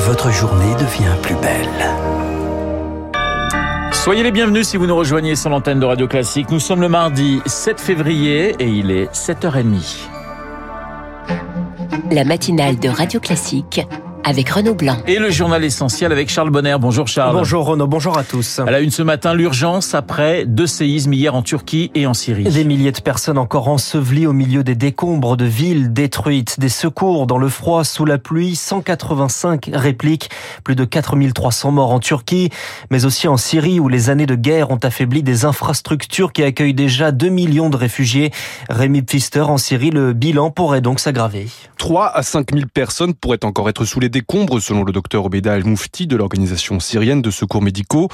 votre journée devient plus belle. Soyez les bienvenus si vous nous rejoignez sur l'antenne de Radio Classique. Nous sommes le mardi 7 février et il est 7h30. La matinale de Radio Classique avec Renaud Blanc. Et le journal essentiel avec Charles Bonner. Bonjour Charles. Bonjour Renaud, bonjour à tous. À la une ce matin, l'urgence après deux séismes hier en Turquie et en Syrie. Des milliers de personnes encore ensevelies au milieu des décombres de villes détruites, des secours dans le froid, sous la pluie, 185 répliques, plus de 4300 morts en Turquie, mais aussi en Syrie où les années de guerre ont affaibli des infrastructures qui accueillent déjà 2 millions de réfugiés. Rémi Pfister en Syrie, le bilan pourrait donc s'aggraver. 3 à 5 000 personnes pourraient encore être sous les décombres, selon le docteur Obeda El-Moufti de l'organisation syrienne de secours médicaux.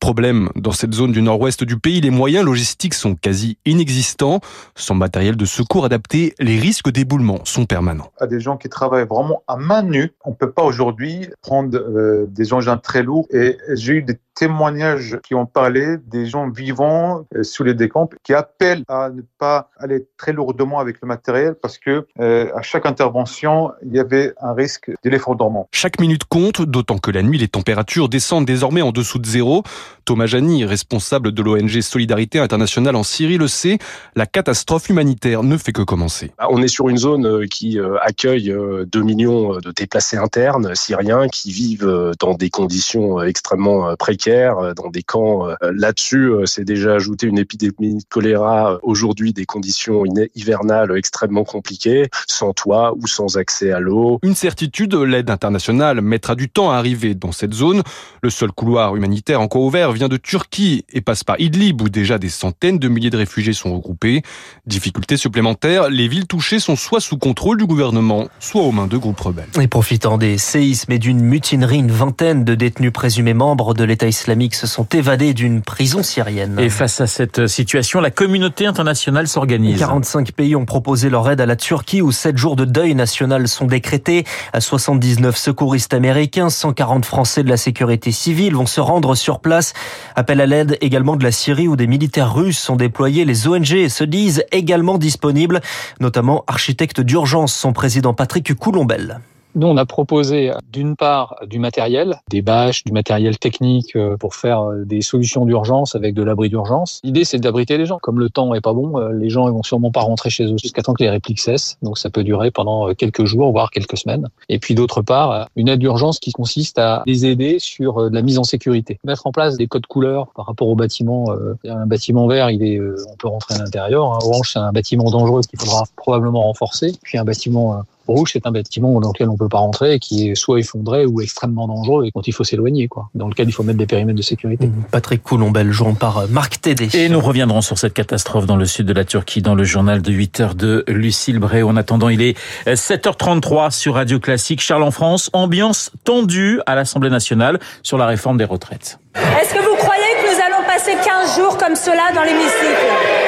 Problème, dans cette zone du nord-ouest du pays, les moyens logistiques sont quasi inexistants. Sans matériel de secours adapté, les risques d'éboulement sont permanents. À des gens qui travaillent vraiment à main nue, on peut pas aujourd'hui prendre euh, des engins très lourds. Et j'ai eu des témoignages qui ont parlé des gens vivant euh, sous les décombres qui appellent à ne pas aller très lourdement avec le matériel parce que euh, à chaque intervention, il y avait un risque d'effondrement. Chaque minute compte, d'autant que la nuit, les températures descendent désormais en dessous de zéro. Thomas Jani, responsable de l'ONG Solidarité Internationale en Syrie, le sait, la catastrophe humanitaire ne fait que commencer. On est sur une zone qui accueille 2 millions de déplacés internes syriens qui vivent dans des conditions extrêmement précaires, dans des camps. Là-dessus, c'est déjà ajouté une épidémie de choléra, aujourd'hui des conditions hivernales extrêmement compliquées, sans toit ou sans accès à l'eau. Une certitude, l'aide internationale mettra du temps à arriver dans cette zone. Le seul couloir humanitaire encore ouvert vient de Turquie et passe par Idlib où déjà des centaines de milliers de réfugiés sont regroupés. Difficulté supplémentaire, les villes touchées sont soit sous contrôle du gouvernement, soit aux mains de groupes rebelles. Et profitant des séismes et d'une mutinerie, une vingtaine de détenus présumés membres de l'État islamique se sont évadés d'une prison syrienne. Et face à cette situation, la communauté internationale s'organise. 45 pays ont proposé leur aide à la Turquie où 7 jours de deuil national sont décrétés. À 79 secouristes américains, 140 Français de la sécurité civile vont se rendre sur place Appel à l'aide également de la Syrie où des militaires russes sont déployés. Les ONG se disent également disponibles, notamment architecte d'urgence, son président Patrick Coulombelle. Nous, on a proposé d'une part du matériel, des bâches, du matériel technique euh, pour faire euh, des solutions d'urgence avec de l'abri d'urgence. L'idée, c'est d'abriter les gens. Comme le temps est pas bon, euh, les gens ils vont sûrement pas rentrer chez eux jusqu'à temps que les répliques cessent. Donc ça peut durer pendant quelques jours, voire quelques semaines. Et puis d'autre part, une aide d'urgence qui consiste à les aider sur de la mise en sécurité. Mettre en place des codes couleurs par rapport au bâtiment. Un bâtiment vert, il est, on peut rentrer à l'intérieur. Orange, c'est un bâtiment dangereux qu'il faudra probablement renforcer. Puis un bâtiment Rouge, c'est un bâtiment dans lequel on peut pas rentrer, qui est soit effondré ou extrêmement dangereux et dont il faut s'éloigner, quoi. Dans lequel il faut mettre des périmètres de sécurité. Mmh. Patrick Coulombel, jouant par euh, Marc Tédé. Et nous reviendrons sur cette catastrophe dans le sud de la Turquie, dans le journal de 8 heures de Lucille Bray. En attendant, il est 7h33 sur Radio Classique. Charles en France, ambiance tendue à l'Assemblée nationale sur la réforme des retraites. Est-ce que vous croyez que nous allons passer 15 jours comme cela dans l'hémicycle?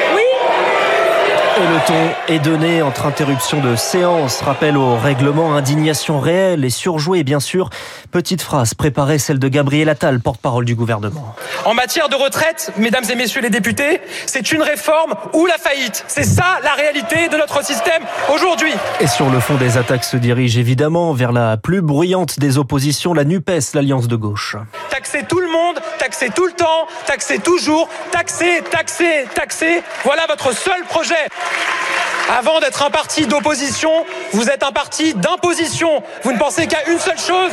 Et le ton est donné entre interruption de séance, rappel au règlement, indignation réelle et surjouée, bien sûr. Petite phrase préparée, celle de Gabriel Attal, porte-parole du gouvernement. En matière de retraite, mesdames et messieurs les députés, c'est une réforme ou la faillite. C'est ça la réalité de notre système aujourd'hui. Et sur le fond des attaques se dirige évidemment vers la plus bruyante des oppositions, la NUPES, l'alliance de gauche. Taxer tout le monde, taxer tout le temps, taxer toujours, taxer, taxer, taxer. Voilà votre seul projet. Avant d'être un parti d'opposition, vous êtes un parti d'imposition. Vous ne pensez qu'à une seule chose,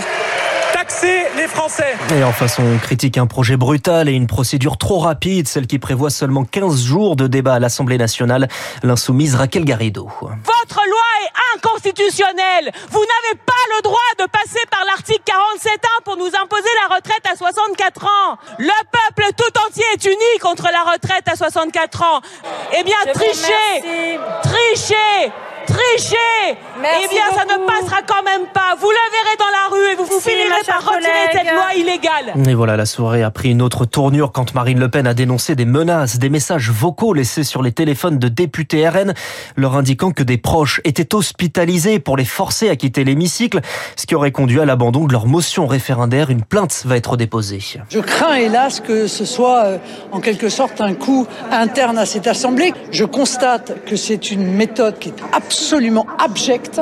taxer les Français. Et en façon critique un projet brutal et une procédure trop rapide, celle qui prévoit seulement 15 jours de débat à l'Assemblée nationale. L'insoumise Raquel Garrido. Votre loi est inconstitutionnelle. Vous n'avez pas le droit de passer par l'article 47.1 pour nous imposer la retraite à 64 ans. Le peuple tout entier est uni contre la retraite à 64 ans. Eh bien, trichez, trichez, trichez. eh bien, ça ne passera quand même pas. Vous le verrez dans la rue et vous, vous finirez par retirer cette loi illégale. Et voilà, la soirée a pris une autre tournure quand Marine Le Pen a dénoncé des menaces, des messages vocaux laissés sur les téléphones de députés RN, leur indiquant que des proches étaient hospitalisés pour les forcer à quitter l'hémicycle, ce qui aurait conduit à l'abandon de leur motion référendaire. Une plainte va être déposée. Je crains hélas que ce soit euh, en quelque sorte un coup interne à cette Assemblée. Je constate que c'est une méthode qui est absolument abjecte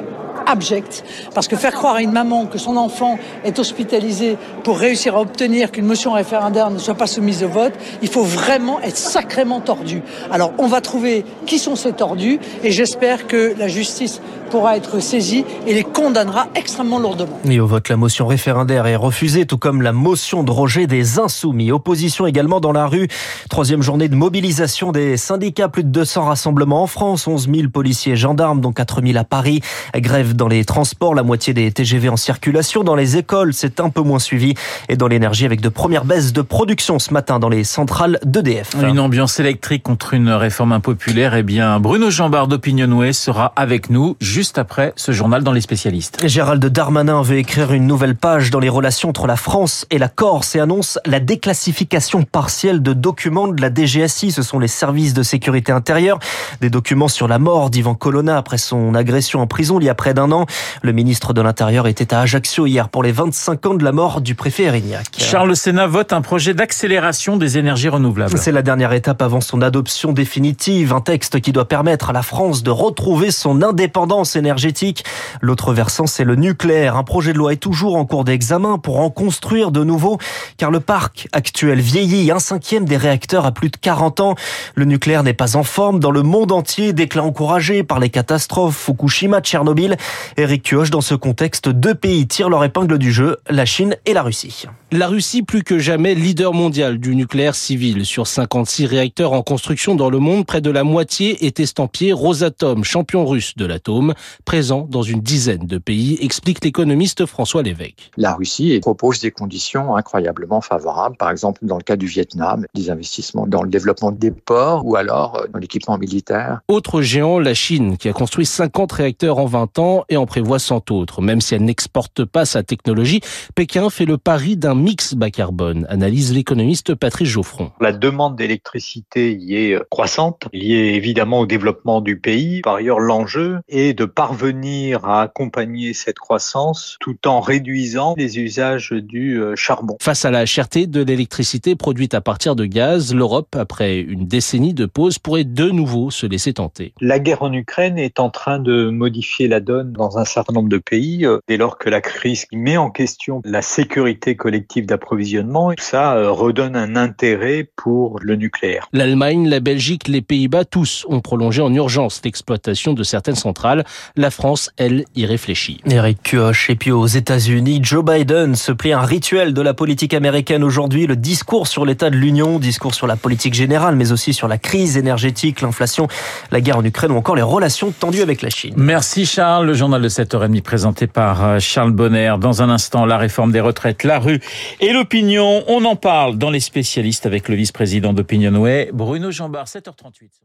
abject. Parce que faire croire à une maman que son enfant est hospitalisé pour réussir à obtenir qu'une motion référendaire ne soit pas soumise au vote, il faut vraiment être sacrément tordu. Alors on va trouver qui sont ces tordus et j'espère que la justice pourra être saisie et les condamnera extrêmement lourdement. Et au vote, la motion référendaire est refusée, tout comme la motion de rejet des insoumis. Opposition également dans la rue. Troisième journée de mobilisation des syndicats. Plus de 200 rassemblements en France. 11 000 policiers et gendarmes, dont 4 000 à Paris. Grève dans les transports. La moitié des TGV en circulation. Dans les écoles, c'est un peu moins suivi. Et dans l'énergie, avec de premières baisses de production ce matin dans les centrales d'EDF. Une ambiance électrique contre une réforme impopulaire. Eh bien, Bruno Jambard d'Opinionway sera avec nous juste après ce journal dans les spécialistes. Gérald Darmanin veut écrire une nouvelle page dans les relations entre la France et la Corse et annonce la déclassification partielle de documents de la DGSI. Ce sont les services de sécurité intérieure. Des documents sur la mort d'Ivan Colonna après son agression en prison il y a près d'un an. Le ministre de l'Intérieur était à Ajaccio hier pour les 25 ans de la mort du préfet Erignac. Charles, le Sénat vote un projet d'accélération des énergies renouvelables. C'est la dernière étape avant son adoption définitive. Un texte qui doit permettre à la France de retrouver son indépendance énergétique. L'autre versant, c'est le nucléaire. Un projet de loi est toujours en cours d'examen pour en construire de nouveaux, car le parc actuel vieillit. Un cinquième des réacteurs a plus de 40 ans. Le nucléaire n'est pas en forme dans le monde entier. Déclin encouragé par les catastrophes Fukushima, Tchernobyl. Eric Kioch, dans ce contexte, deux pays tirent leur épingle du jeu, la Chine et la Russie. La Russie, plus que jamais, leader mondial du nucléaire civil. Sur 56 réacteurs en construction dans le monde, près de la moitié est estampillé Rosatom, champion russe de l'atome, présent dans une dizaine de pays, explique l'économiste François Lévesque. La Russie propose des conditions incroyablement favorables, par exemple dans le cas du Vietnam, des investissements dans le développement des ports ou alors dans l'équipement militaire. Autre géant, la Chine, qui a construit 50 réacteurs en 20 ans et en prévoit 100 autres. Même si elle n'exporte pas sa technologie, Pékin fait le pari d'un mix bas carbone, analyse l'économiste Patrice Geoffron. La demande d'électricité y est euh, croissante, liée évidemment au développement du pays. Par ailleurs, l'enjeu est de parvenir à accompagner cette croissance tout en réduisant les usages du euh, charbon. Face à la cherté de l'électricité produite à partir de gaz, l'Europe, après une décennie de pause, pourrait de nouveau se laisser tenter. La guerre en Ukraine est en train de modifier la donne dans un certain nombre de pays, euh, dès lors que la crise met en question la sécurité collective d'approvisionnement. Ça euh, redonne un intérêt pour le nucléaire. L'Allemagne, la Belgique, les Pays-Bas, tous ont prolongé en urgence l'exploitation de certaines centrales. La France, elle, y réfléchit. Eric Kioch. Et puis aux États-Unis, Joe Biden se plie un rituel de la politique américaine aujourd'hui. Le discours sur l'état de l'Union, discours sur la politique générale, mais aussi sur la crise énergétique, l'inflation, la guerre en Ukraine ou encore les relations tendues avec la Chine. Merci Charles. Le journal de 7h30 présenté par euh, Charles Bonner. Dans un instant, la réforme des retraites, la rue et l'opinion, on en parle dans les spécialistes avec le vice-président d'Opinionway, Bruno Jambard, 7h38.